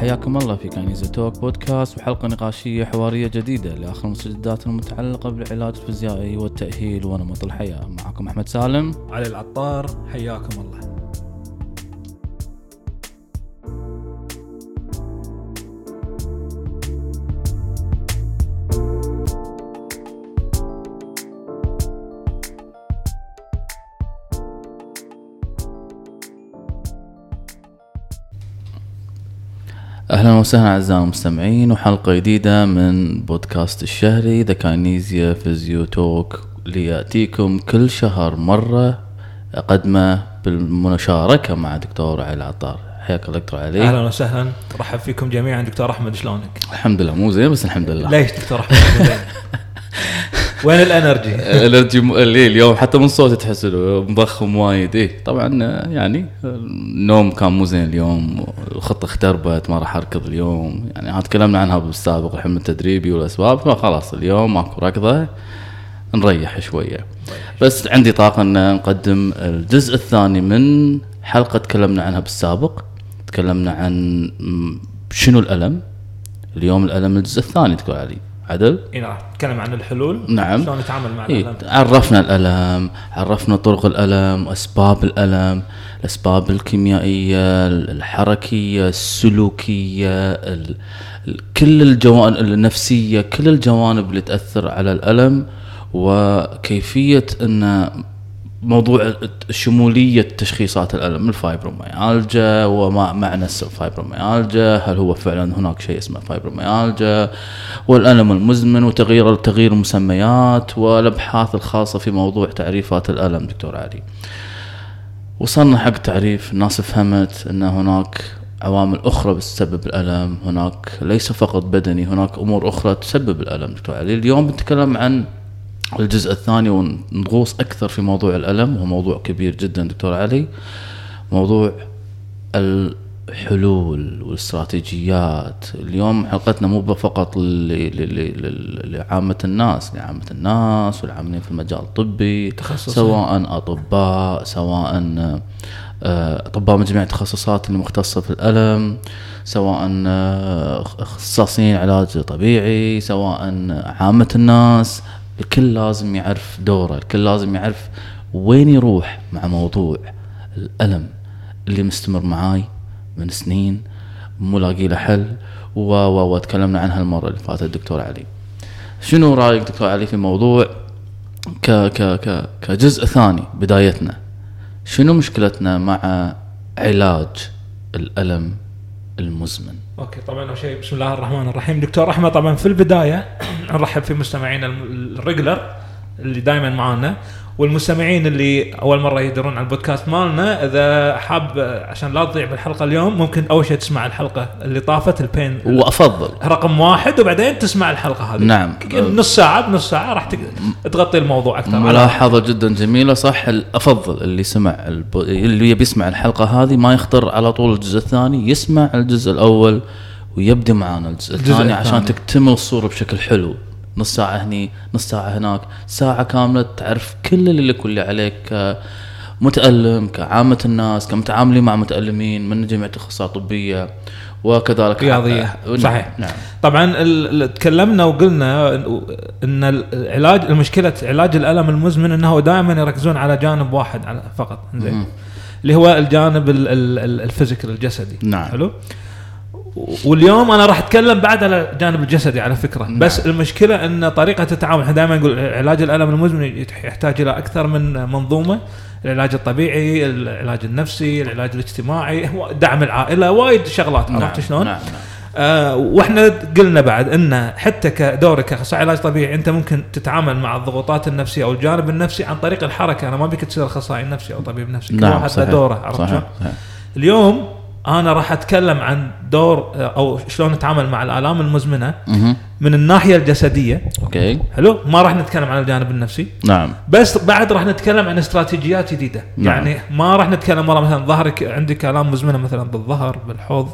حياكم الله في كنيزة توك بودكاست وحلقة نقاشية حوارية جديدة لآخر المستجدات المتعلقة بالعلاج الفيزيائي والتأهيل ونمط الحياة. معكم أحمد سالم. علي العطار حياكم الله. أهلا وسهلا أعزائي المستمعين وحلقة جديدة من بودكاست الشهري ذا كاينيزيا physio talk ليأتيكم كل شهر مرة أقدمه بالمشاركة مع دكتور علي العطار حياك الله دكتور علي. أهلا وسهلا. رحب فيكم جميعا. دكتور أحمد شلونك؟ الحمد لله مو زين بس الحمد لله. ليش دكتور أحمد؟ وين ال energy؟ الارجي م- اللي اليوم حتى من صوتي تحس مضخم وايد. إيه طبعا آه، يعني النوم كان مو زين اليوم الخطة اختربت ما راح أركض اليوم. يعني تكلمنا عنها بالسابق الحمل التدريبي والأسباب فخلاص اليوم ماكو ركضة نريح شوية. بس عندي طاقة إن نقدم الجزء الثاني من حلقة تكلمنا عنها بالسابق. تكلمنا عن شنو الألم؟ اليوم الألم الجزء الثاني تقول علي. عدل؟ اي نعم نتكلم عن الحلول. نعم. شلون نتعامل مع إيه، الألم. عرفنا الألم عرفنا طرق الألم أسباب الألم الأسباب الكيميائية الحركية السلوكية ال... كل الجوانب النفسية كل الجوانب اللي تأثر على الألم وكيفية أن موضوع شمولية تشخيصات الألم الفايبروميالجا وما معنى الفايبروميالجا هل هو فعلا هناك شيء اسمه فايبروميالجا؟ والألم المزمن وتغيير تغيير المسميات والأبحاث الخاصة في موضوع تعريفات الألم دكتور علي. وصلنا حق تعريف الناس فهمت أن هناك عوامل أخرى بتسبب الألم هناك ليس فقط بدني هناك أمور أخرى تسبب الألم دكتور علي. اليوم بنتكلم عن الجزء الثاني ونغوص أكثر في موضوع الألم وهو موضوع كبير جدا دكتور علي موضوع الحلول والاستراتيجيات اليوم حلقتنا مو فقط لعامة الناس لعامة الناس والعاملين في المجال الطبي. سواء أطباء سواء آه، أطباء من جميع التخصصات المختصة في الألم سواء آه، اختصاصيين علاج طبيعي سواء عامة الناس الكل لازم يعرف دوره الكل لازم يعرف وين يروح مع موضوع الألم اللي مستمر معاي من سنين مو لاقي له حل. و و وتكلمنا عنها المرة اللي فاتت دكتور علي. شنو رأيك دكتور علي في موضوع ك ك ك كجزء ثاني بدايتنا؟ شنو مشكلتنا مع علاج الألم؟ المزمن. okay طبعا أول شيء بسم الله الرحمن الرحيم. دكتور أحمد طبعا في البداية نرحب في مستمعينا ال regular اللي دائما معانا. والمستمعين اللي أول مرة يدرون على البودكاست مالنا إذا حاب عشان لا تضيع بالحلقة اليوم ممكن أول شيء تسمع الحلقة اللي طافت البين وأفضل. رقم واحد وبعدين تسمع الحلقة هذه. نعم. نص ساعة بنص ساعة راح تغطي الموضوع أكثر. على- ملاحظة جدا جميلة صح؟ الأفضل اللي سمع الب... اللي يبي يسمع الحلقة هذه ما يخطر على طول الجزء الثاني يسمع الجزء الأول ويبدأ معنا الجزء, الجزء الثاني عشان. تكتمل الصورة بشكل حلو. نص ساعة هني نص ساعة هناك ساعة كاملة تعرف كل اللي لك واللي عليك كمتألم كعامة الناس كمتعاملين مع متألمين من جميع التخصصات الطبية وكذلك رياضية. نعم. صحيح. نعم طبعا تكلمنا وقلنا إن العلاج المشكلة علاج الألم المزمن إنه دائما يركزون على جانب واحد فقط زين اللي هو الجانب ال- ال- ال- الفيزيكال الجسدي نعم. حلو واليوم أنا راح أتكلم بعد على الجانب الجسدي على فكرة نعم. بس المشكلة إن طريقة التعامل إحنا دائما نقول علاج الألم المزمن يحتاج إلى أكثر من منظومة العلاج الطبيعي العلاج النفسي العلاج الاجتماعي دعم العائلة وايد شغلات نعم. عرفت شلون؟ نعم نعم آه وإحنا قلنا بعد إن حتى كدورك كاخصائي علاج طبيعي أنت ممكن تتعامل مع الضغوطات النفسية أو الجانب النفسي عن طريق الحركة أنا ما بيك تصير أخصائي نفسي أو طبيب نفسي كل نعم واحد له دوره عرفت. اليوم أنا راح أتكلم عن دور أو شلون نتعامل مع الآلام المزمنة. من الناحية الجسدية أوكي حلو ما راح نتكلم عن الجانب النفسي نعم بس بعد راح نتكلم عن استراتيجيات جديدة نعم. يعني ما راح نتكلم والله مثلا ظهرك عندك آلام مزمنة مثلا بالظهر بالحوض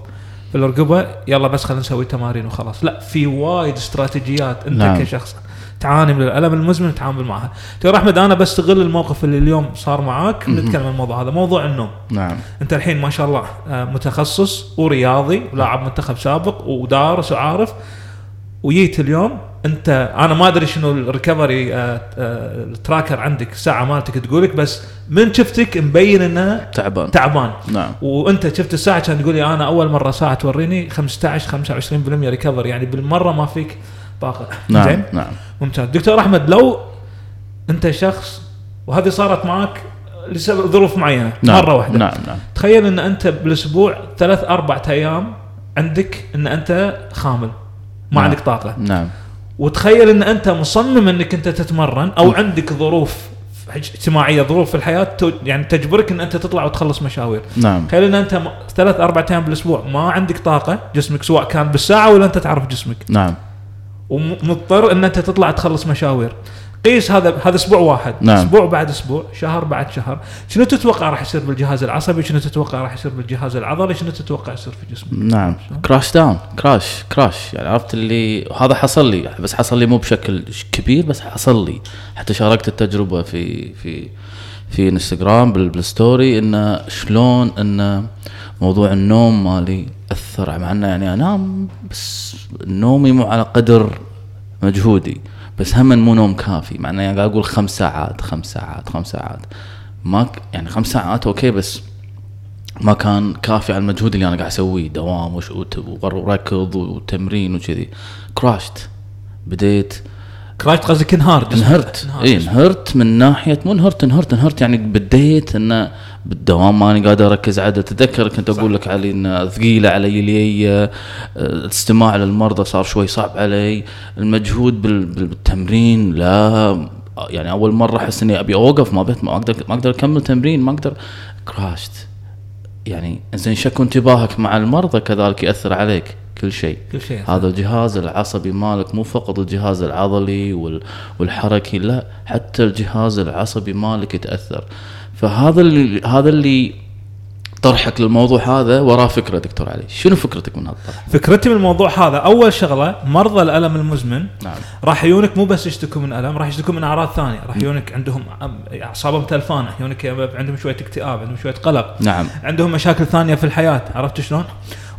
بالرقبة يلا بس خلينا نسوي تمارين وخلاص لا في وايد استراتيجيات أنت. نعم. كشخص تعاني من الألم المزمن تتعامل معها دكتور أحمد أنا بستغل الموقف اللي اليوم صار معاك نتكلم عن الموضوع هذا. موضوع النوم. نعم. أنت الحين ما شاء الله آه، متخصص ورياضي ولاعب منتخب سابق ودارس وعارف. وجيت اليوم أنت أنا ما أدري شنو ال recovery آه، آه، ال tracker عندك الساعة مالتك تقولك بس من شفتك مبين إنه تعبان. تعبان. نعم. وأنت شفت الساعة كان تقول لي أنا أول مرة ساعة توريني 15 25% recovery يعني بالمرة ما فيك طاقه نعم زين؟ نعم. ممتاز. دكتور أحمد لو أنت شخص وهذه صارت معك لسبب ظروف معينة نعم مرة واحدة. نعم نعم. تخيل إن أنت بالأسبوع ثلاث أربع أيام عندك إن أنت خامل ما نعم. عندك طاقة. نعم. وتخيل إن أنت مصمم إنك أنت تتمرن أو عندك ظروف اجتماعية ظروف في الحياة يعني تجبرك إن أنت تطلع وتخلص مشاوير. نعم. تخيل إن أنت م- ثلاث أربع أيام بالأسبوع ما عندك طاقة جسمك سواء كان بالساعة ولا أنت تعرف جسمك. نعم. ومضطر إن أنت تطلع تخلص مشاوير. قيس هذا هذا أسبوع واحد. نعم. أسبوع بعد أسبوع شهر بعد شهر. شنو تتوقع راح يصير بالجهاز العصبي؟ شنو تتوقع راح يصير بالجهاز العضلي؟ شنو تتوقع يصير في جسمك؟ نعم. crash down crash crash يعني عرفت اللي هذا حصل لي. بس حصل لي مو بشكل كبير بس حصل لي. حتى شاركت التجربة في في في انستغرام بال- بال story انه شلون انه موضوع النوم مالي أثر مع انه يعني انام بس نومي مو على قدر مجهودي بس هم مو نوم كافي. مع انه يعني قاعد أقول خمس ساعات خمس ساعات خمس ساعات. ما ك- يعني خمس ساعات okay بس ما كان كافي على المجهود اللي أنا قاعد أسويه. دوام وركض وتمرين وكذي. crash ت بديت crash قصدك انهار جسمك. انهرت اي. انهرت من ناحيه مو انهرت انهرت انهرت. يعني بديت إنه بالدوام ماني قادر أركز عدل تتذكر كنت أقول لك علي انه ثقيلة علي لي آه، الاستماع للمرضى صار شوي صعب علي. المجهود بال- بال- بالتمرين لا يعني أول مرة أحس إني أبي أوقف ما بيت ما أقدر ما أقدر أكمل تمرين ما أقدر. كراشت. يعني زين شكو انتباهك مع المرضى كذلك يأثر عليك؟ كل شيء. كل شيء هذا الجهاز العصبي مالك مو فقط الجهاز العضلي وال- والحركي لا حتى الجهاز العصبي مالك يتأثر. فهذا اللي هذا اللي طرحك للموضوع هذا وراه فكرة دكتور علي. شنو فكرتك من هذا الطرح؟ فكرتي من الموضوع هذا أول شغلة مرضى الألم المزمن نعم. راح يجونك مو بس يشتكوا من ألم راح يشتكوا من أعراض ثانية. راح يجونك عندهم أعصابهم تلفانة يجونك عندهم شوية اكتئاب عندهم شوية قلق. نعم. عندهم مشاكل ثانية في الحياة عرفت شلون؟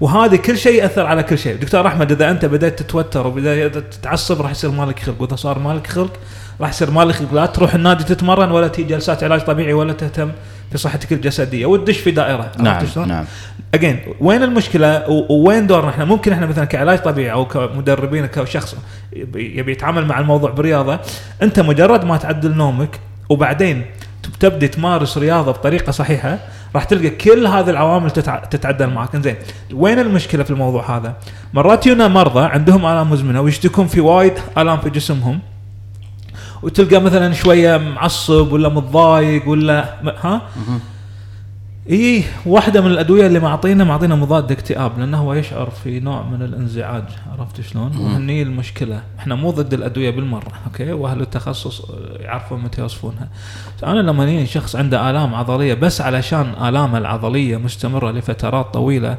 وهذه كل شيء يأثر على كل شيء، دكتور أحمد إذا أنت بدأت تتوتر وبدات تتعصب راح يصير مالك خلق، وإذا صار مالك خلق راح يصير مالك خلق، لا تروح النادي تتمرن ولا تيجي جلسات علاج طبيعي ولا تهتم في صحتك الجسدية. وتدش في دائرة. نعم؟ نعم. اجين وين المشكلة؟ ووين دورنا إحنا ممكن إحنا مثلا كعلاج طبيعي أو كمدربين كشخص يبي يبي يتعامل مع الموضوع برياضة أنت مجرد ما تعدل نومك وبعدين تبدأ تمارس رياضة بطريقة صحيحة راح تلقى كل هذه العوامل تتع... تتعدل معك. إنزين وين المشكلة في الموضوع هذا؟ مرات يونا مرضى عندهم آلام مزمنة ويشتكون في وايد آلام في جسمهم. وتلقى مثلا شوية معصب ولا متضايق ولا ها؟ اي واحدة من الأدوية اللي معطينا معطينا مضاد اكتئاب لأنه هو يشعر في نوع من الانزعاج عرفت شلون؟ وهني المشكلة. إحنا مو ضد الأدوية بالمرة okay؟ وأهل التخصص يعرفون متى يوصفونها. أنا لما يجيني شخص عنده آلام عضلية بس علشان آلامه العضلية مستمرة لفترات طويلة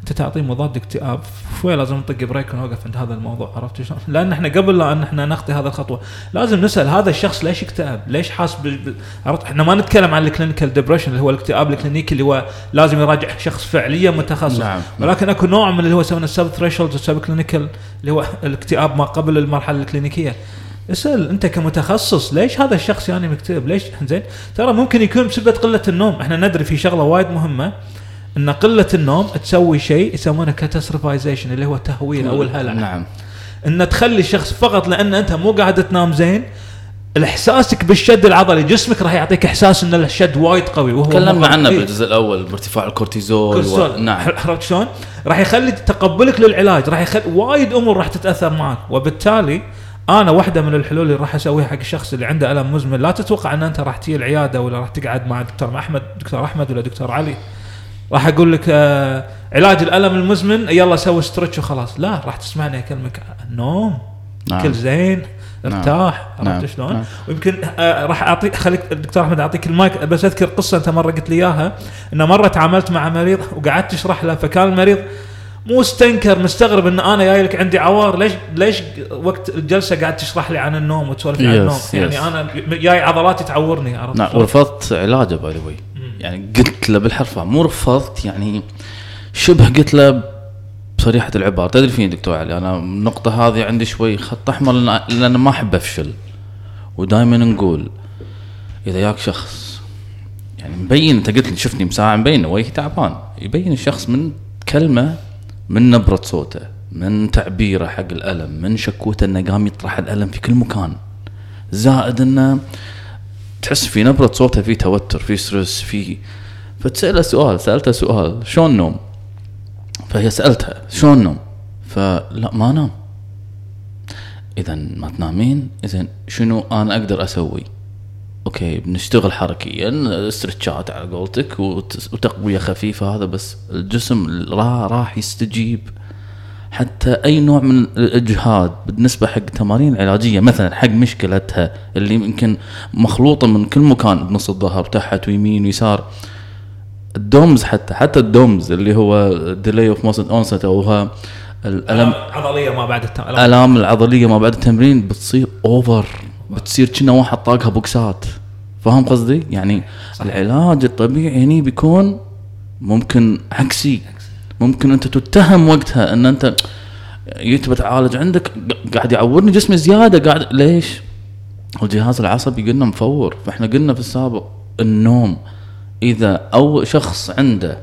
أنت تعطيه مضاد اكتئاب. شوي لازم نطق break ونوقف عند هذا الموضوع عرفت شلون؟ لأن إحنا قبل لا إن إحنا نخطي هذه الخطوة لازم نسأل هذا الشخص ليش اكتئب؟ ليش حاس ب... ب... عرفت؟ إحنا ما نتكلم عن ال clinical depression اللي هو الاكتئاب الكلينيكي اللي هو لازم يراجع شخص فعليا متخصص. نعم. ولكن أكو نوع من اللي هو يسمونه ال sub threshold وال sub clinical اللي هو الاكتئاب ما قبل المرحلة الكلينيكية. اسأل أنت كمتخصص ليش هذا الشخص يعني مكتئب؟ ليش؟ زين ترى ممكن يكون بسبب قلة النوم. إحنا ندري في شغلة وايد مهمة. إن قلة النوم تسوي شيء يسمونه catastrophization اللي هو التهويل أو الهلع. نعم. إن تخلي الشخص فقط لأن أنت مو قاعد تنام زين إحساسك بالشد العضلي جسمك راح يعطيك إحساس إن الشد وايد قوي وهو تكلمنا عنه إيه. بالجزء الأول بارتفاع الكورتيزول و... نعم. عرفت شلون؟ راح يخلي تقبلك للعلاج راح يخلي وايد أمور راح تتأثر معك. وبالتالي أنا واحدة من الحلول اللي راح أسويها حق الشخص اللي عنده ألم مزمن لا تتوقع إن أنت راح تجي العياده ولا راح تقعد مع دكتور أحمد دكتور أحمد ولا دكتور علي. راح أقول لك آه علاج الألم المزمن يلا سوي stretch وخلاص لا راح تسمعني أكلمك نوم نعم. كل زين نعم. ارتاح نعم. عرفت شلون؟ نعم. ويمكن آه راح اعطيك خليك الدكتور أحمد أعطيك المايك بس أذكر قصة أنت مرة قلت لي إياها ان مرة تعاملت مع مريض وقعدت تشرح له فكان المريض مستنكر مستغرب إن أنا جاي لك عندي عوار ليش ليش وقت الجلسة قاعد تشرح لي عن النوم وتسولف لي عن Yes, النوم يعني yes. أنا جاي عضلاتي تعورني عرفت نعم ورفضت علاجه by the يعني قلت له بالحرف مو رفضت يعني شبه قلت له بصريحة العبارة. تدري فيني دكتور علي؟ أنا النقطة هذه عندي شوي خط أحمر لأن ما أحب أفشل. ودائما نقول إذا ياك شخص يعني مبين أنت قلت لي شفتني مساعة مبين وجهي تعبان يبين الشخص من كلمة من نبرة صوته من تعبيره حق الألم من شكوته إنه قام يطرح الألم في كل مكان. زائد إنه تحس في نبرة صوته في توتر في stress في فتسأله سؤال سألته سؤال شلون نوم؟ فهي سألتها شلون نوم؟ فلا ما نام. إذا ما تنامين إذا شنو أنا أقدر أسوي؟ okay بنشتغل حركيا stretch ات على قولتك وت- وتقوية خفيفة هذا بس الجسم را راح يستجيب. حتى أي نوع من الإجهاد بالنسبة حق تمارين علاجية مثلا حق مشكلتها اللي يمكن مخلوطة من كل مكان بنص الظهر تحت ويمين ويسار. ال DOMS حتى حتى ال DOMS اللي هو delay of motion onset أو الالم عضليه ما بعد التم... الالام العضلية ما بعد التمرين بتصير over بتصير كنا واحد طاقها بوكسات. فاهم قصدي؟ يعني العلاج الطبيعي هني بيكون ممكن عكسي. ممكن أنت تتهم وقتها أن أنت جيت بتعالج عندك قاعد يعورني جسمي زيادة قاعد ليش؟ الجهاز العصبي قلنا مفور فإحنا قلنا في السابق النوم. إذا أو شخص عنده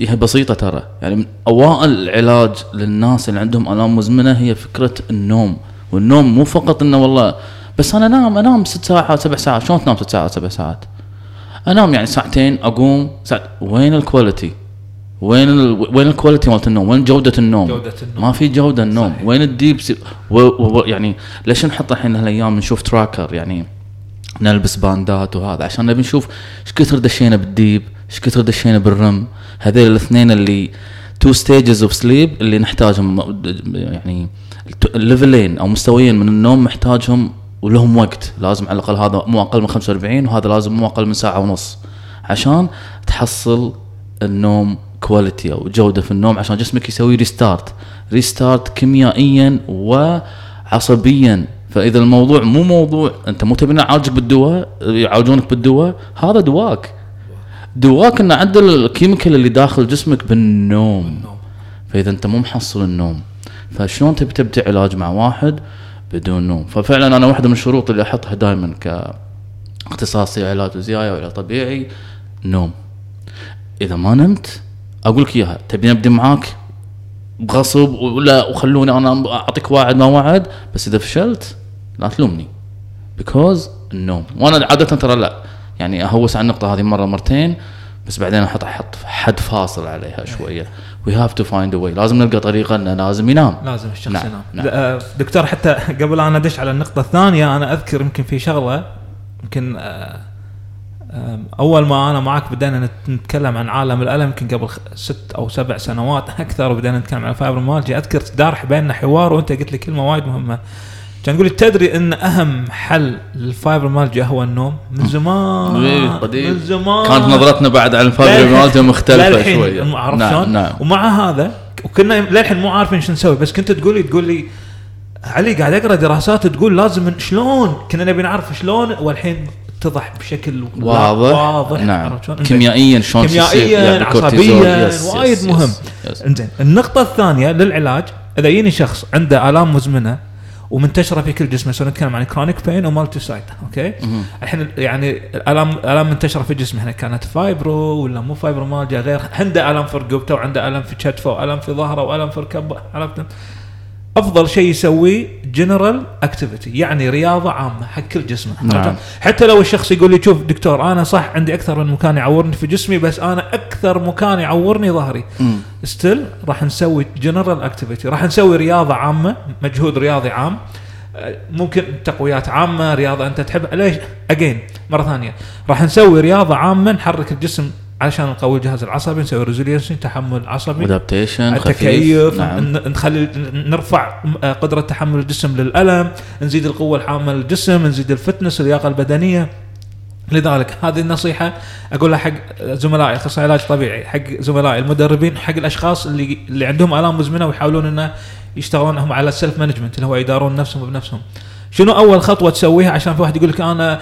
هي بسيطة ترى يعني من أوائل العلاج للناس اللي عندهم آلام مزمنة هي فكرة النوم. والنوم مو فقط إنه والله بس أنا أنام أنام ست ساعات سبع ساعات شلون تنام ست ساعات سبع ساعات؟ أنام يعني ساعتين أقوم ساعت وين ال quality وين ال... وين ال quality مالت النوم؟ وين جودة النوم؟ جودة النوم. ما في جودة النوم، صحيح. وين ال deep س... و... و... يعني ليش نحط الحين هالأيام نشوف tracker يعني نلبس band ات وهذا عشان نبي نشوف إيش كثر دشينا بال deep إيش كثر دشينا بال REM هذول الاثنين اللي two stages of sleep اللي نحتاجهم يعني ال level ين أو مستويين من النوم محتاجهم ولهم وقت لازم على الأقل هذا مو أقل من 45 وهذا لازم مو أقل من ساعة ونص عشان تحصل النوم quality أو جودة في النوم عشان جسمك يسوي restart restart كيميائيا وعصبيا. فإذا الموضوع مو موضوع أنت مو تبي نعالجك بالدواء يعالجونك بالدواء هذا دواك. دواك إنه عدل ال chemical اللي داخل جسمك بالنوم. فإذا أنت مو محصل النوم. فشلون تبي تبدأ علاج مع واحد بدون نوم؟ ففعلا أنا واحدة من الشروط اللي أحطها دائما كاختصاصي علاج وظيفي وعلاج طبيعي نوم. إذا ما نمت أقول لك إياها. تبي ابدي معاك؟ بغصب ولا وخلوني أنا أعطيك وعد ما وعد بس إذا فشلت لا تلومني. because النوم وأنا عادة ترى لا. يعني أهوس على النقطة هذه مرة مرتين بس بعدين أحط أحط حد فاصل عليها شوية. we have to find way لازم نلقى طريقة إنه لازم ينام. لازم الشخص نعم، ينام. نعم. دكتور حتى قبل ان أدش على النقطة الثانية أنا أذكر يمكن في شغلة يمكن آه، أول ما أنا معك بدينا نت- نتكلم عن عالم الألم يمكن قبل ست أو سبع سنوات أكثر وبدينا نتكلم عن الفايبرومالجيا أذكر دار بيننا حوار وأنت قلت لي كلمة وايد مهمة. كان يقول تدري إن أهم حل للفايبرومالجيا هو النوم؟ من زمان إيه، قديم. من زمان. كانت نظرتنا بعد عن الفايبروميالجيا مختلفة شوية. عرفت نعم؟ نعم. ومع هذا وكنا للحين مو عارفين شو نسوي بس كنت تقول لي تقول لي علي قاعد أقرأ دراسات تقول لازم شلون؟ كنا نبي نعرف شلون والحين اتضح بشكل واضح. واضح. نعم. كيميائيا شلون كيميائيا يعني. عصبيا وايد مهم. إنزين. النقطة الثانية للعلاج إذا يجيني شخص عنده آلام مزمنة ومنتشرة في كل جسمه سواء نتكلم عن chronic pain و multi-site okay؟ الحين يعني الالام آلام منتشرة في جسمه هنا كانت fibro ولا مو فايبرومالجيا غير عنده الم في رقبته وعنده الم في كتفه والم في ظهره والم في ركبه عرفت؟ أفضل شيء يسويه general activity يعني رياضة عامة حق كل جسمه. نعم. حتى لو الشخص يقول لي شوف دكتور أنا صح عندي أكثر من مكان يعورني في جسمي بس أنا أكثر مكان يعورني ظهري. still راح نسوي general activity راح نسوي رياضة عامة مجهود رياضي عام. ممكن تقويات عامة رياضة أنت تحب. ليش؟ again مرة ثانية. راح نسوي رياضة عامة نحرك الجسم علشان نقوي الجهاز العصبي نسوي resiliency تحمل عصبي. adaptation التكيف نعم. نخلي نرفع آه، قدرة تحمل الجسم للألم نزيد القوة الحامة للجسم نزيد ال fitness اللياقه البدنية. لذلك هذه النصيحة أقولها حق زملائي أخصائي علاج طبيعي حق زملائي المدربين حق الأشخاص اللي اللي عندهم آلام مزمنة ويحاولون إنه يشتغلون هم على ال self management اللي هو يدارون نفسهم بنفسهم. شنو أول خطوة تسويها؟ عشان في واحد يقول لك أنا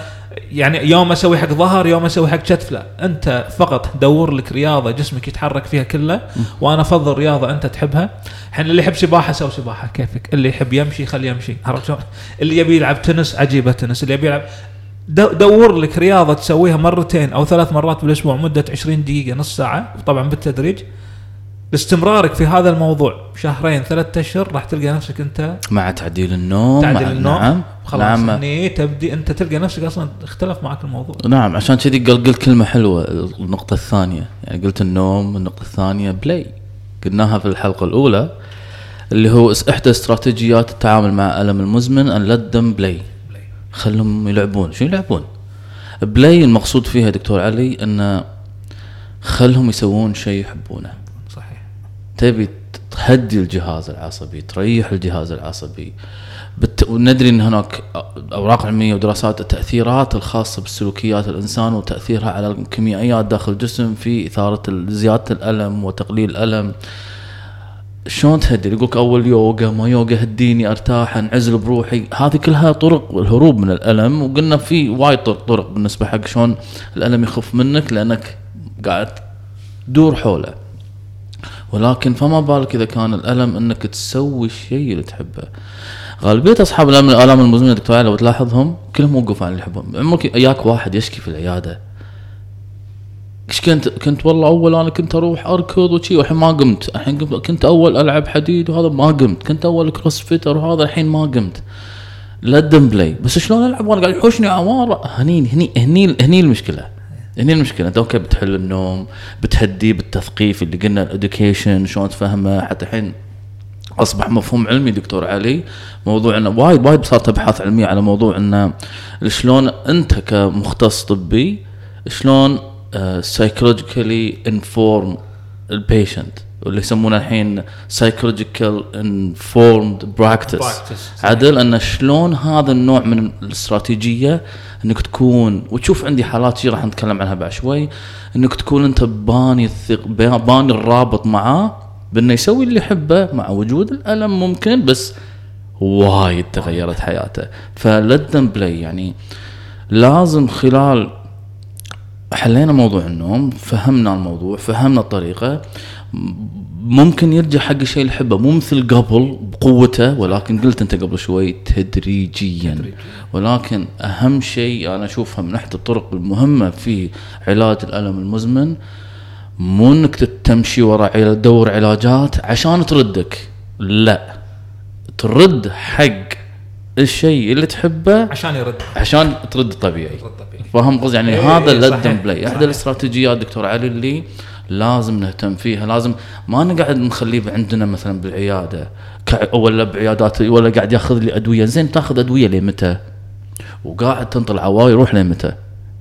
يعني يوم أسوي حق ظهر يوم أسوي حق كتف لا. أنت فقط دور لك رياضة جسمك يتحرك فيها كله وأنا أفضل رياضة أنت تحبها. الحين اللي يحب سباحة سوي سباحة كيفك؟ اللي يحب يمشي خليه يمشي عرفت شلون؟ اللي يبي يلعب تنس عجيبة تنس اللي يبي يلعب دو- دور لك رياضة تسويها مرتين أو ثلاث مرات بالأسبوع مدة 20 دقيقة نص ساعة طبعا بالتدريج. باستمرارك في هذا الموضوع شهرين ثلاثة أشهر راح تلقى نفسك أنت مع تعديل النوم تعدل مع النوم. نعم. خلاص نعم. إني تبدي أنت تلقى نفسك أصلا اختلف معك الموضوع. نعم عشان كذي قل قلت كلمة حلوة النقطة الثانية. يعني قلت النوم النقطة الثانية play. قلناها في الحلقة الأولى اللي هو إحدى استراتيجيات التعامل مع ألم المزمن let them play خلهم يلعبون. شو يلعبون؟ بلاي المقصود فيها دكتور علي أن خلهم يسوون شيء يحبونه. تبي تهدي الجهاز العصبي تريح الجهاز العصبي. بت... وندري إن هناك أوراق علمية ودراسات التاثيرات الخاصة بسلوكيات الإنسان وتأثيرها على الكيميائيات داخل الجسم في إثارة زيادة الألم وتقليل الألم. شلون تهدي؟ يقولك أول يوغا ما يوغا هديني أرتاح أنعزل بروحي. هذه كلها طرق الهروب من الألم وقلنا في وايد طرق بالنسبة حق شلون الألم يخف منك لأنك قاعد تدور حوله. ولكن فما بالك إذا كان الألم إنك تسوي الشيء اللي تحبه. غالبية أصحاب الآلام المزمنة دكتور لو تلاحظهم كلهم وقفوا عن اللي يحبهم عمرك إياك واحد يشكي في العيادة. إيش كنت كنت والله أول أنا كنت أروح أركض وشي والحين ما قمت. الحين كنت أول ألعب حديد وهذا ما قمت. كنت أول crossfitter وهذا الحين ما قمت. لا play بس شلون ألعب؟ وأنا قاعد يحوشني عوار هني هني هني هني المشكلة. هني المشكلة. انت okay بتحل النوم بتهديه بالتثقيف اللي قلنا ال education شلون تفهمه. حتى الحين أصبح مفهوم علمي دكتور علي موضوع إنه وايد وايد صارت ابحاث علميه على موضوع إنه شلون أنت كمختص طبي شلون psychologically inform ال patient واللي يسمونه الحين psychological informed practice. عدل أن شلون هذا النوع من الاستراتيجية أنك تكون وتشوف عندي حالات شي راح نتكلم عنها بعد شوي أنك تكون أنت باني الثق باني الرابط معاه بأنه يسوي اللي يحبه مع وجود الألم ممكن بس وايد تغيرت حياته فلدن بلاي يعني لازم خلال حلينا موضوع النوم فهمنا الموضوع فهمنا الطريقة. م- ممكن يرجع حق الشيء اللي يحبه مو مثل قبل بقوته ولكن قلت أنت قبل شوي تدريجيا. ولكن أهم شيء أنا أشوفها من احد الطرق المهمة في علاج الألم المزمن مو إنك تمشي ورا عل- تدور علاجات عشان تردك لا. ترد حق الشيء اللي تحبه عشان يرد. عشان ترد طبيعي. يرد طبيعي. فاهم قصدي؟ يعني إيه، هذا إيه، لدن صحيح، بلاي أحد. الاستراتيجيات دكتور علي اللي لازم نهتم فيها لازم ما نقعد نخليه عندنا مثلا بالعيادة ولا بعيادات ولا قاعد ياخذ لي أدوية. زين تاخذ أدوية لمتى؟ وقاعد تنطل عواي يروح لمتى؟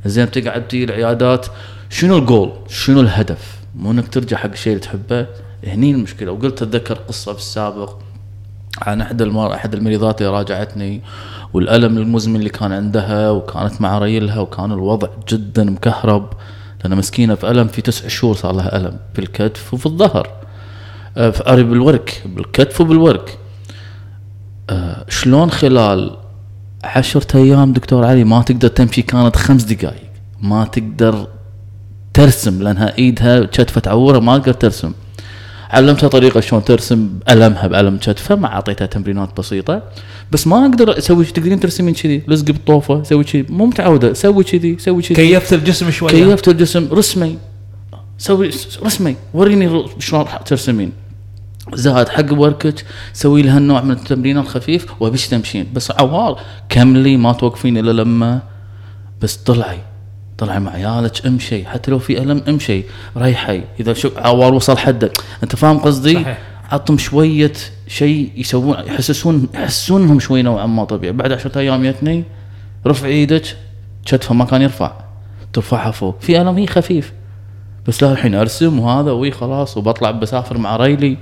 زين تقعد تجي العيادات. شنو الجول شنو الهدف؟ مو إنك ترجع حق الشيء اللي تحبه؟ هني المشكلة. وقلت أتذكر قصة بالسابق عن احد المر... احد المريضات اللي راجعتني والألم المزمن اللي كان عندها وكانت مع ريلها وكان الوضع جدا مكهرب لأن مسكينة في ألم في تسع شهور صار لها ألم في الكتف وفي الظهر. آه، في بالورك بالكتف وبالورك. آه، شلون خلال عشرة أيام دكتور علي ما تقدر تمشي؟ كانت خمس دقائق ما تقدر ترسم لأنها إيدها كتفه تعورها ما تقدر ترسم. علمتها طريقة شلون ترسم ألمها بألم كتفها ما أعطيتها تمرينات بسيطة. بس ما أقدر أسوي تقدرين ترسمين كذي لزقي بالطوفة سوي كذي. مو متعودة سوي كذي سوي كذي. كيفت الجسم شوي كيفت الجسم رسمي. سوي رسمي. وريني شلون راح ترسمين. زائد حق وركك سوي لها النوع من التمرين الخفيف و push تمشين. بس عوار كملي ما توقفين إلا لما. بس طلعي. طلعي مع عيالك امشي حتى لو في ألم امشي ريحي إذا شو عوار وصل حده أنت فاهم قصدي؟ صحيح. عطهم شوية شيء يسوون يحسسون يحسون انهم شوي نوعا ما طبيعي. بعد عشرة أيام يتني رفع إيدك كتفه ما كان يرفع. ترفعها فوق في ألم هي خفيف. بس لا الحين أرسم وهذا وي خلاص وبطلع بسافر مع ريلي.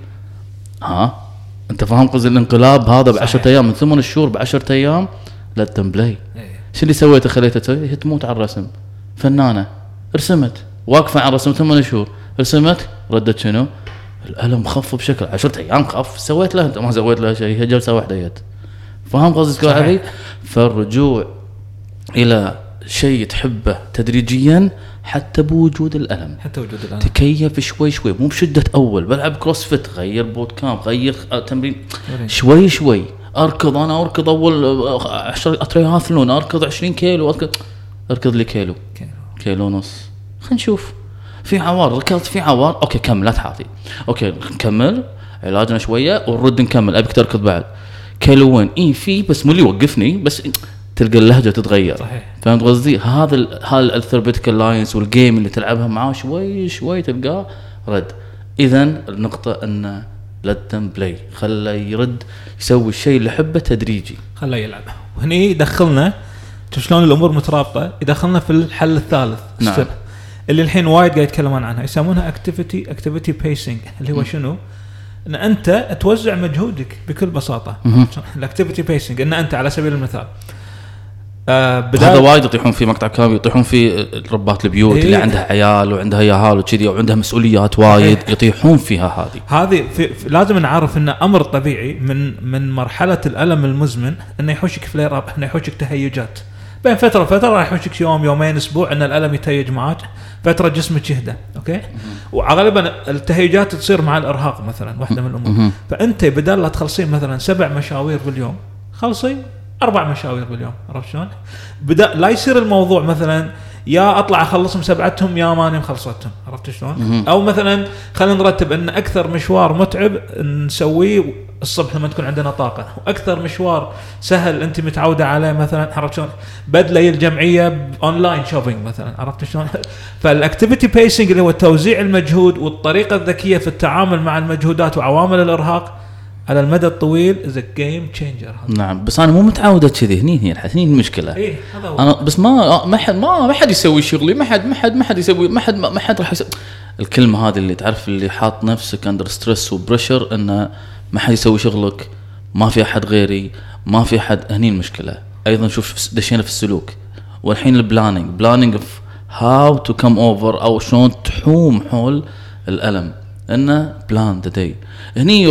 ها؟ أنت فاهم قصدي؟ الانقلاب هذا بعشرة صحيح. أيام من ثمان شهور بعشرة أيام لا play إيه. شو اللي سويته خليته تسوي هي تموت على الرسم. فنانة. رسمت. واقفة عن رسم ثمان شهور. رسمت. ردت شنو؟ الألم خف بشكل 10 أيام خف. سويت له انت ما سويت له شيء. هي جلسة واحدة جت فاهم قصدي صحيح. علي؟ فالرجوع إلى شيء تحبه تدريجيا حتى بوجود الألم. حتى وجود الان تكيف شوي شوي. مو بشدة أول. بلعب CrossFit غير boot camp غير تمرين. شوي شوي. أركض أنا أركض أول 10 ترياثلون أركض 20 كيلو. أركض. أركض لي كيلو. okay. كيلو ونص. خلينا نشوف في عوار ركضت في عوار. okay كمل لا تحاطي. okay نكمل. علاجنا شوية ونرد نكمل. ابيك تركض بعد. كيلو وين؟ اي في بس مو اللي يوقفني بس تلقى اللهجة تتغير. صحيح. فهمت قصدي؟ هذا ال- هذا ال therapeutical alliance وال game اللي تلعبها معاه شوي شوي تلقاه رد. اذا النقطة انه them play خله يرد يسوي الشيء اللي يحبه تدريجي. خلاه يلعب. وهني يدخلنا شوف شلون الأمور مترابطة يدخلنا في الحل الثالث نعم. اللي الحين وايد قاعد يتكلمون عنها يسمونها activity activity pacing اللي هو شنو؟ إن أنت توزع مجهودك بكل بساطة. ال activity pacing إن أنت على سبيل المثال آه هذا وايد يطيحون فيه مقطع كلام يطيحون فيه ربات البيوت إيه. اللي عندها عيال وعندها ياهال وكذي وعندها مسؤوليات وايد صحيح. يطيحون فيها هذه. هذه في في لازم نعرف إنه أمر طبيعي من من مرحلة الألم المزمن إنه يحوشك flare up إنه يحوشك تهيجات بين فترة وفترة راح يحوشك يوم يومين أسبوع إن الألم يتهيج معك فترة جسمك يهدى okay وغالبا التهيجات تصير مع الإرهاق مثلا واحدة من الأمور. فأنت بدل لا تخلصين مثلا سبع مشاوير باليوم خلصي أربع مشاوير باليوم عرفت شلون؟ بدا لا يصير الموضوع مثلا يا أطلع أخلصهم سبعتهم يا ماني مخلصتهم عرفت شلون؟ أو مثلا خلينا نرتب إن أكثر مشوار متعب نسويه الصبح لما تكون عندنا طاقة وأكثر مشوار سهل أنت متعودة عليه مثلا عرفت شلون؟ بدل الجمعية online shopping مثلا عرفت شلون؟ فال activity pacing اللي هو توزيع المجهود والطريقة الذكية في التعامل مع المجهودات وعوامل الإرهاق على المدى الطويل is game changer نعم بس أنا مو متعودة كذي هني الحين هني المشكلة. اي هذا هو أنا بس ما ما حد ما ما حد يسوي شغلي ما حد ما حد ما حد يسوي ما حد ما حد راح يسوي الكلمة هذه اللي تعرف اللي حاط نفسك under stress و pressure إنه ما حد يسوي شغلك ما في أحد غيري ما في أحد هني المشكلة. أيضا شوف دشينا في السلوك. والحين ال planning planning of how to come over أو شلون تحوم حول الألم. إنه plan the day هني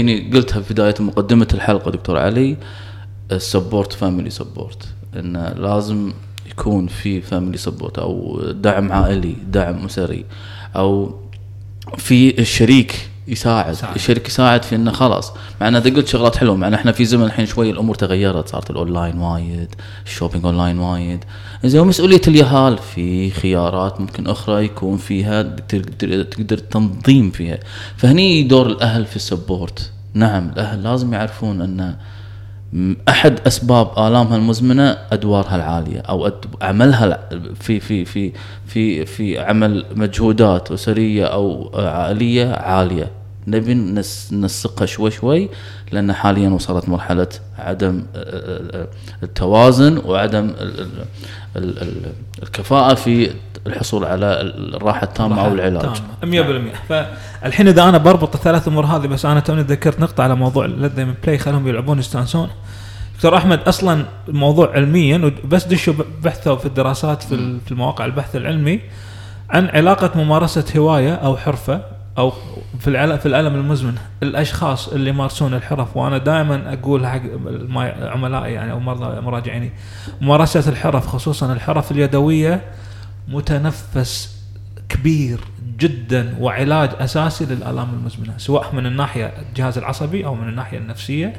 هني قلتها في بداية مقدمة الحلقة دكتور علي ال support family support إنه لازم يكون في family support أو دعم عائلي دعم أسري أو في الشريك يساعد يساعد. الشريك يساعد في إنه خلاص. مع إن قلت شغلات حلوة مع إحنا في زمن الحين شوي الأمور تغيرت صارت الأونلاين وايد ال shopping online وايد. زين ومسؤولية اليهال في خيارات ممكن أخرى يكون فيها تقدر تقدر تنظيم فيها. فهني دور الأهل في ال support. نعم الأهل لازم يعرفون ان م- أحد أسباب آلامها المزمنة أدوارها العالية أو. عملها في في في في في عمل مجهودات أسرية أو عائلية عالية نبي نس نسقها شوي شوي لأن حاليا وصلت مرحلة عدم آه، آه، التوازن وعدم ال- ال- ال- ال- الكفاءة في الحصول على الراحة التامة أو العلاج. تامة 100% فالحين إذا أنا بربط الثلاث امور هذه بس أنا توني ذكرت نقطة على موضوع let them play خلهم يلعبون يستانسون. دكتور أحمد أصلا الموضوع علميا بس دشوا بحثوا في الدراسات في في المواقع البحث العلمي عن علاقة ممارسة هواية أو حرفة أو في في الألم المزمن الأشخاص اللي يمارسون الحرف. وأنا دائما أقول حق عملائي يعني أو مرضى مراجعيني ممارسة الحرف خصوصا الحرف اليدوية متنفس كبير جدا وعلاج أساسي للآلام المزمنة سواء من الناحية الجهاز العصبي أو من الناحية النفسية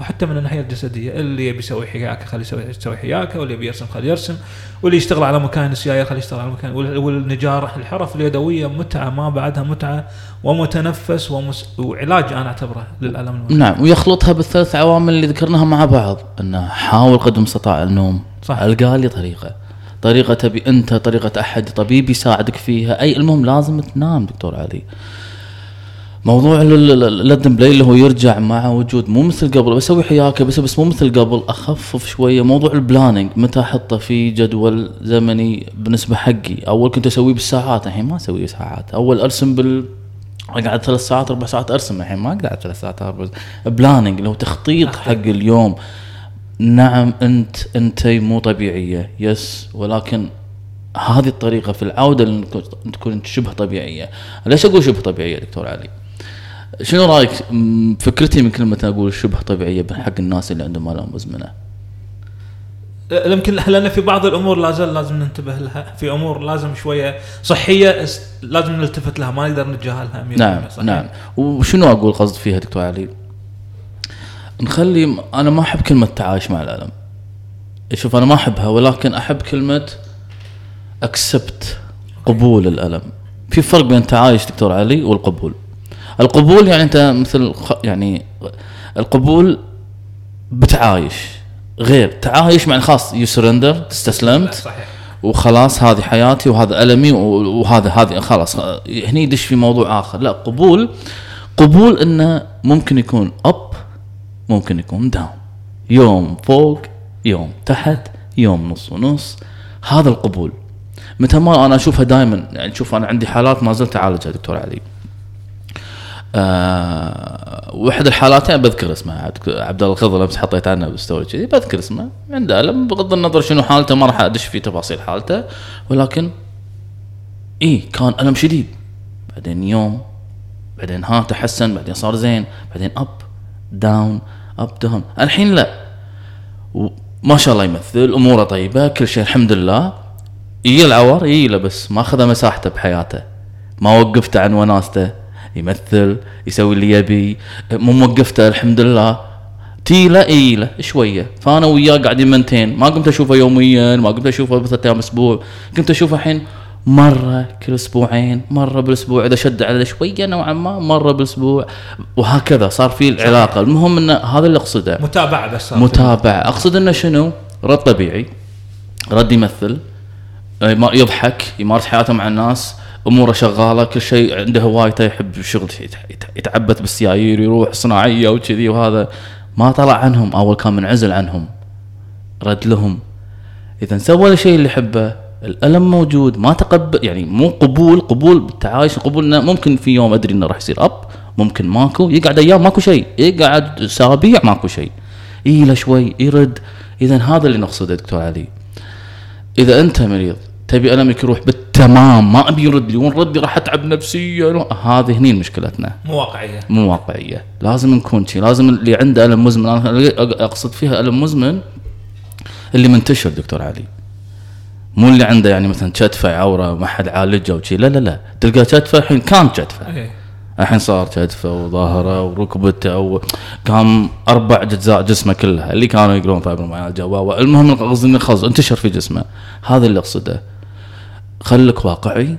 وحتى من الناحية الجسدية. اللي يبي يسوي حياكه خليه يسوي يسوي حياكه واللي يبي يرسم خليه يرسم واللي يشتغل على مكان السيايير خليه يشتغل على مكان وال- والنجارة الحرف اليدوية متعة ما بعدها متعة ومتنفس ومس... وعلاج أنا أعتبره للالم المزمن نعم ويخلطها بالثلاث عوامل اللي ذكرناها مع بعض إنه حاول قدر المستطاع النوم صح. ألقى لي طريقة. طريقة تبي أنت طريقة أحد طبيب يساعدك فيها. أي المهم لازم تنام دكتور علي. موضوع ال let them play اللي هو يرجع مع وجود مو مثل قبل بسوي حياكة بس بس مو مثل قبل أخفف شوية. موضوع ال planning متى أحطه في جدول زمني بالنسبة حقي؟ أول كنت أسويه بالساعات الحين ما أسويه ساعات. أول أرسم بال أقعد ثلاث ساعات أربع ساعات أرسم الحين ما أقعد ثلاث ساعات أربع planning هو تخطيط. حق اليوم. نعم أنت انت مو طبيعية yes. ولكن هذه الطريقة في العودة لأن تكون- شبه طبيعية. ليش أقول شبه طبيعية دكتور علي؟ شنو رأيك؟ فكرتي من كلمه أقول شبه طبيعية حق الناس اللي عندهم الام مزمنة. يمكن لأن في بعض الأمور لا زال لازم ننتبه لها. في أمور لازم شوية صحية لازم نلتفت لها ما نقدر نتجاهلها 100% نعم صحيح. نعم. وشنو أقول قصد فيها دكتور علي؟ نخلي أنا ما أحب كلمة تعايش مع الألم. شوف أنا ما أحبها ولكن أحب كلمة accept قبول الألم. في فرق بين التعايش دكتور علي والقبول. القبول يعني أنت مثل يعني القبول بتعايش. غير تعايش مع خلاص you surrender استسلمت صحيح. وخلاص هذه حياتي وهذا ألمي وهذا هذه خلاص هني يدش في موضوع آخر. لا قبول قبول إنه ممكن يكون up ممكن يكون down. يوم فوق يوم تحت يوم نص ونص. هذا القبول. متى ما أنا أشوفها دائما يعني شوف أنا عندي حالات ما زلت أعالجها دكتور علي. آه واحد الحالات بذكر اسمه عبد- الله الخضر أمس حطيت عنه بال story كذي بذكر اسمه عنده ألم بغض النظر شنو حالته ما راح أدش في تفاصيل حالته. ولكن اي كان ألم شديد. بعدين يوم بعدين ها تحسن بعدين صار زين بعدين up down. up down الحين لا. وما شاء الله يمثل أموره طيبة كل شيء الحمد لله. يجي العور يجي له بس ما أخذ مساحته بحياته. ما وقفته عن وناسته. يمثل يسوي اللي يبي. مو موقفته الحمد لله. تيلة ايله شوية. فأنا وياه قاعدين منتين. ما قمت أشوفه يوميا ما قمت أشوفه بثلاث أيام أسبوع. كنت أشوفه الحين مرة كل أسبوعين مرة بالأسبوع. إذا شد على شوية نوعا ما مرة بالأسبوع. وهكذا صار في العلاقة. المهم انه هذا اللي أقصده. متابعة بس صار. متابعة. أقصد إنه شنو؟ رد طبيعي. رد يمثل. يضحك يمارس حياته مع الناس أموره شغالة كل شيء عنده هوايته يحب الشغل يت- يت- يتعبث بالسيايير يروح صناعية وكذي وهذا. ما طلع عنهم. أول كان منعزل عنهم. رد لهم. اذا سوى الشيء اللي يحبه. الألم موجود ما تقبل يعني مو قبول قبول بالتعايش قبول إنه ممكن في يوم أدري إنه راح يصير أب ممكن ماكو يقعد أيام ماكو شيء يقعد أسابيع ماكو شيء. يله شوي يرد. اذا هذا اللي نقصده دكتور علي. إذا أنت مريض تبي ألمك يروح بالتمام ما أبي يرد لي وين ردي راح أتعب نفسيا. هذه هني مشكلتنا. مو واقعية. مو واقعية. لازم نكون شيء لازم اللي عنده ألم مزمن أنا أقصد فيها ألم مزمن اللي منتشر دكتور علي. مو اللي عنده يعني مثلا كتفه عوره ما حد عالجه وشي لا لا لا. تلقى كتفه الحين كان كتفه إيه. الحين صار كتفه وظهره وركبته وكان أربع أجزاء جسمه كلها اللي كانوا و و- المهم قصدي إنه خلاص انتشر في جسمه. هذا اللي أقصده. خليك واقعي.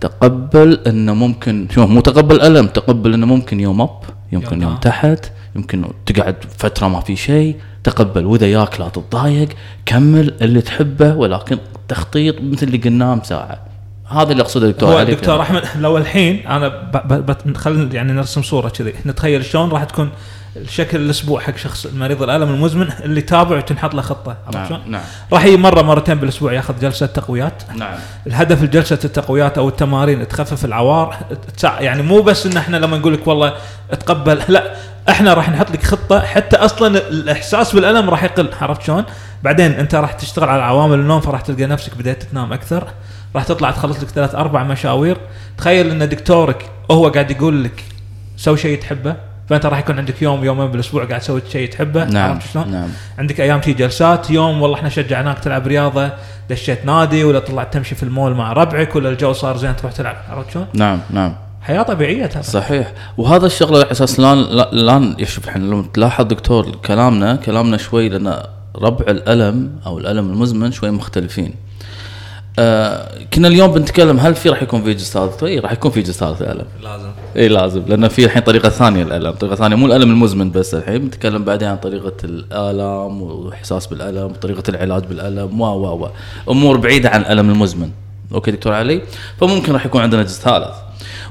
تقبل إنه ممكن شوف مو تقبل ألم تقبل إنه ممكن يوم اب يمكن يوم يوم. تحت يمكن تقعد فترة ما في شيء. تقبل. وإذا ياك لا تتضايق كمل اللي تحبه ولكن تخطيط مثل اللي قلناه ساعه هذا اللي أقصده دكتور علي دكتور أحمد لو الحين أنا ب... ب... ب... خل يعني نرسم صورة كذي نتخيل شلون راح تكون الشكل الأسبوع حق شخص المريض الألم المزمن اللي تابع وتنحط له خطة عرفت؟ نعم نعم. راح يجي مرة مرتين بالأسبوع ياخذ جلسة تقويات. نعم. الهدف الجلسه التقويات أو التمارين تخفف العوار يعني مو بس إن إحنا لما نقول لك والله تقبل لا إحنا راح نحط لك خطة حتى أصلا الإحساس بالألم راح يقل عرفت شلون؟ بعدين أنت راح تشتغل على عوامل النوم فراح تلقى نفسك بديت تنام أكثر راح تطلع تخلص لك ثلاث أربع مشاوير. تخيل إن دكتورك هو قاعد يقول لك سوي شيء تحبه. فأنت راح يكون عندك يوم يومين بالأسبوع قاعد تسوي شيء تحبه نعم عرفت شلون؟ نعم عندك أيام تي جلسات يوم والله إحنا شجعناك تلعب رياضة دشيت نادي ولا طلعت تمشي في المول مع ربعك ولا الجو صار زين تروح تلعب عرفت شلون؟ نعم نعم حياة طبيعية ترى صحيح وهذا الشغله على أساس لا لا, لا شوف إحنا لو تلاحظ دكتور كلامنا كلامنا شوي لأن ربع الألم أو الألم المزمن شوي مختلفين. آه كنا اليوم بنتكلم هل في راح يكون في جزء ثالث؟ اي راح يكون في جزء ثالث الألم. لازم إي لازم لأن في الحين طريقة ثانية للألم، طريقة ثانية مو الألم المزمن بس الحين بنتكلم بعدين عن طريقة الالام واحساس بالألم، طريقه العلاج بالألم و و و أمور بعيدة عن الألم المزمن. أوكي دكتور علي؟ فممكن راح يكون عندنا جزء ثالث.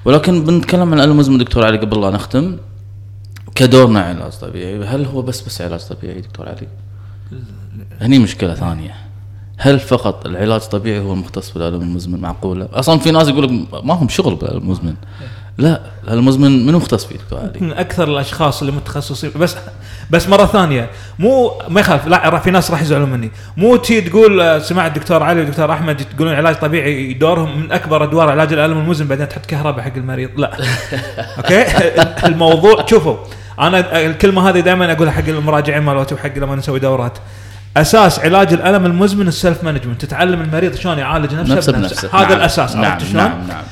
ولكن بنتكلم عن الألم المزمن دكتور علي قبل لا نختم كدورنا علاج طبيعي، هل هو بس بس علاج طبيعي دكتور علي؟ هني مشكلة ثانية. هل فقط العلاج الطبيعي هو المختص بالالم المزمن؟ معقولة؟ أصلا في ناس يقول لك ما هم شغل بالالم المزمن. لا المزمن منو مختص فيه؟ دكتور علي؟ من أكثر الأشخاص اللي متخصصين. بس بس مرة ثانية. مو ما يخالف. لا في ناس راح يزعلون مني. مو تي تقول آه، سمعت الدكتور علي والدكتور أحمد تقولون علاج طبيعي دورهم من أكبر أدوار علاج الالم المزمن بعدين تحط كهرباء حق المريض. لا. okay؟ الموضوع شوفوا أنا الكلمة هذه دائما أقولها حق المراجعين مالتي وحق لما نسوي دورات. أساس علاج الألم المزمن ال self management تتعلم المريض شلون يعالج نفسه, نفسه بنفسه. هذا نعم. الأساس نعم عرفت شلون؟ نعم نعم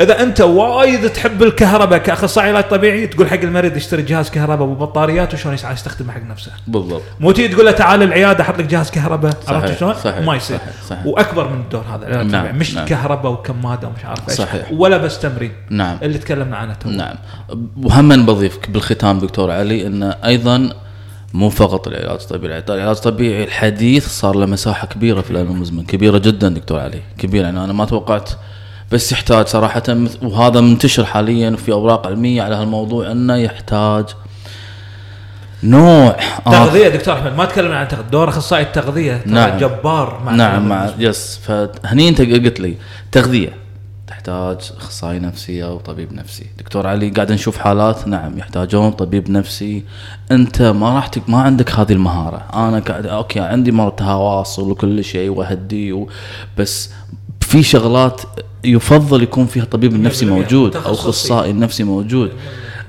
إذا أنت وايد تحب الكهرباء كأخصائي علاج طبيعي تقول حق المريض يشتري جهاز كهرباء وبطاريات وشلون يسعى يستخدمه حق نفسه بالضبط مو تيجي تقول له تعال العيادة أحط لك جهاز كهرباء عرفت شلون؟ ما يصير صحيح، صحيح. وأكبر من الدور هذا العلاج نعم، مش نعم. كهرباء وكمادة ومش عارف إيش صحيح. ولا بس تمرين نعم اللي تكلمنا عنه نعم وهم بضيف بالختام دكتور علي انه أيضا مو فقط العلاج الطبيعي العلاج الطبيعي الحديث صار له مساحة كبيرة في الالم المزمن كبيرة جدا دكتور علي كبيرة يعني أنا ما توقعت بس يحتاج صراحة وهذا منتشر حاليا في أوراق علمية على هالموضوع إنه يحتاج نوع تغذية دكتور أحمد ما تكلمنا عن تغذيه دور أخصائي التغذية نعم. جبار مع نعم مع. yes فهني أنت قلت لي تغذية تحتاج أخصائي نفسي أو طبيب نفسي دكتور علي قاعد نشوف حالات نعم يحتاجون طبيب نفسي أنت ما راح. ما عندك هذه المهارة أنا قاعد okay عندي مره تواصل وكل شيء واهدي و... بس في شغلات يفضل يكون فيها طبيب 100% موجود أو. أخصائي النفسي موجود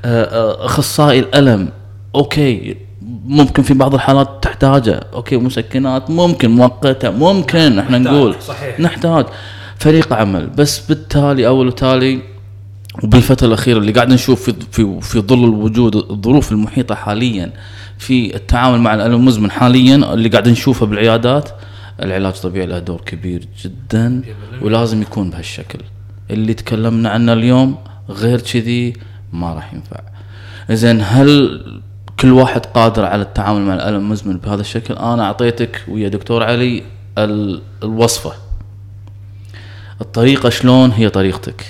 آه، آه، أخصائي الألم okay ممكن في بعض الحالات تحتاجه okay مسكنات ممكن مؤقتة ممكن إحنا نقول صحيح. نحتاج فريق عمل. بس بالتالي أول وتالي وبالفترة الأخيرة اللي قاعد نشوف في في في ظل الوجود الظروف المحيطة حاليا في التعامل مع الألم المزمن حاليا اللي قاعد نشوفه بالعيادات العلاج الطبيعي له دور كبير جدا ولازم يكون بهالشكل. اللي تكلمنا عنه اليوم غير كذي ما راح ينفع. زين هل كل واحد قادر على التعامل مع الألم المزمن بهذا الشكل؟ أنا أعطيتك ويا دكتور علي ال- الوصفة. الطريقة شلون هي طريقتك؟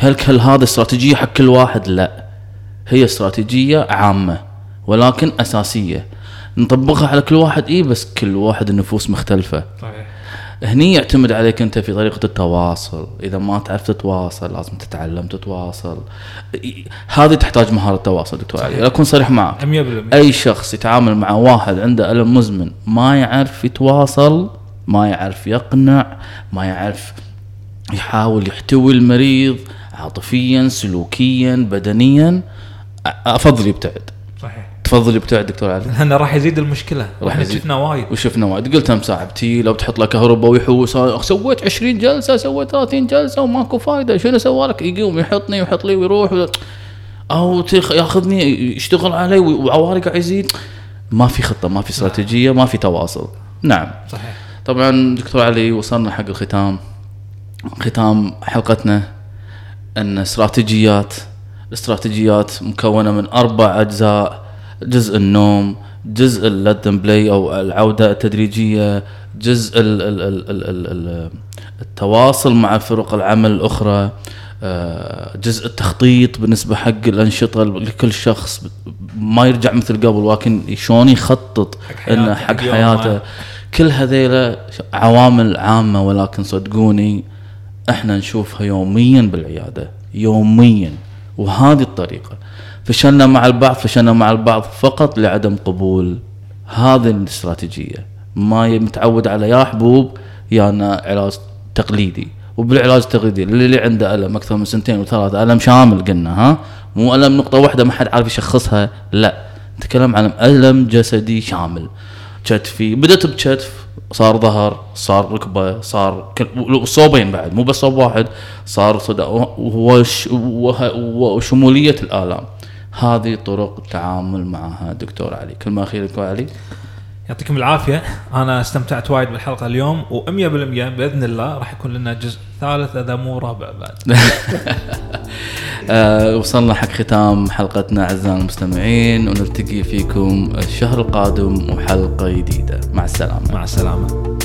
هل هل هذا استراتيجية حق كل واحد؟ لا. هي استراتيجية عامة ولكن أساسية. نطبقها على كل واحد اي بس كل واحد النفوس مختلفة. صحيح. هني يعتمد عليك أنت في طريقة التواصل. إذا ما تعرف تتواصل لازم تتعلم تتواصل. هذه تحتاج مهارة تواصل دكتور علي أكون صريح معك. 100% أي شخص يتعامل مع واحد عنده ألم مزمن ما يعرف يتواصل ما يعرف يقنع ما يعرف يحاول يحتوي المريض عاطفيا سلوكيا بدنيا. أفضل يبتعد. صحيح. تفضل يبتعد دكتور علي. لأنه راح يزيد المشكلة. راح يزيد. شفنا وايد. وشفنا وايد. قلت امس صاحبتي لو بتحط له كهرباء ويحوس سويت 20 جلسة سويت 30 جلسة وماكو فايدة. شنو سوى لك؟ يقوم يحطني ويحط لي ويروح و... أو تخ... ياخذني يشتغل علي وعواري قاعد يزيد. ما في خطة ما في استراتيجية ما في تواصل. نعم. صحيح. طبعا دكتور علي وصلنا حق الختام. ختام حلقتنا أن استراتيجيات الاستراتيجيات مكونة من أربع أجزاء جزء النوم جزء اللت بلاي أو العودة التدريجية جزء ال ال ال ال ال ال التواصل مع فرق العمل الأخرى آه، جزء التخطيط بالنسبة حق الأنشطة لكل شخص. ما يرجع مثل قبل ولكن شلون يخطط حق حياته، كل هذيلا عوامل عامة ولكن صدقوني إحنا نشوفها يوميا بالعيادة يوميا. وهذه الطريقة. فشلنا مع البعض فشلنا مع البعض فقط لعدم قبول هذه الاستراتيجية. ما متعود على يا حبوب يا أنا علاج تقليدي. وبالعلاج التقليدي اللي عنده ألم أكثر من سنتين وثلاثة ألم شامل قلنا ها؟ مو ألم نقطة واحدة ما حد عارف يشخصها لا. نتكلم عن ألم جسدي شامل. كتفي بدأت بكتف صار ظهر صار ركبة صار صوبين بعد مو بس صوب واحد صار صدى وش وشموليه الآلام. هذه طرق التعامل معها دكتور علي. كلمه اخيره دكتور علي. يعطيكم العافية. أنا استمتعت وايد بالحلقة اليوم و100% بإذن الله راح يكون لنا جزء ثالث إذا مو رابع بعد. آه وصلنا حق ختام حلقتنا اعزائنا المستمعين ونلتقي فيكم الشهر القادم وحلقة جديدة. مع السلامة. مع السلامة.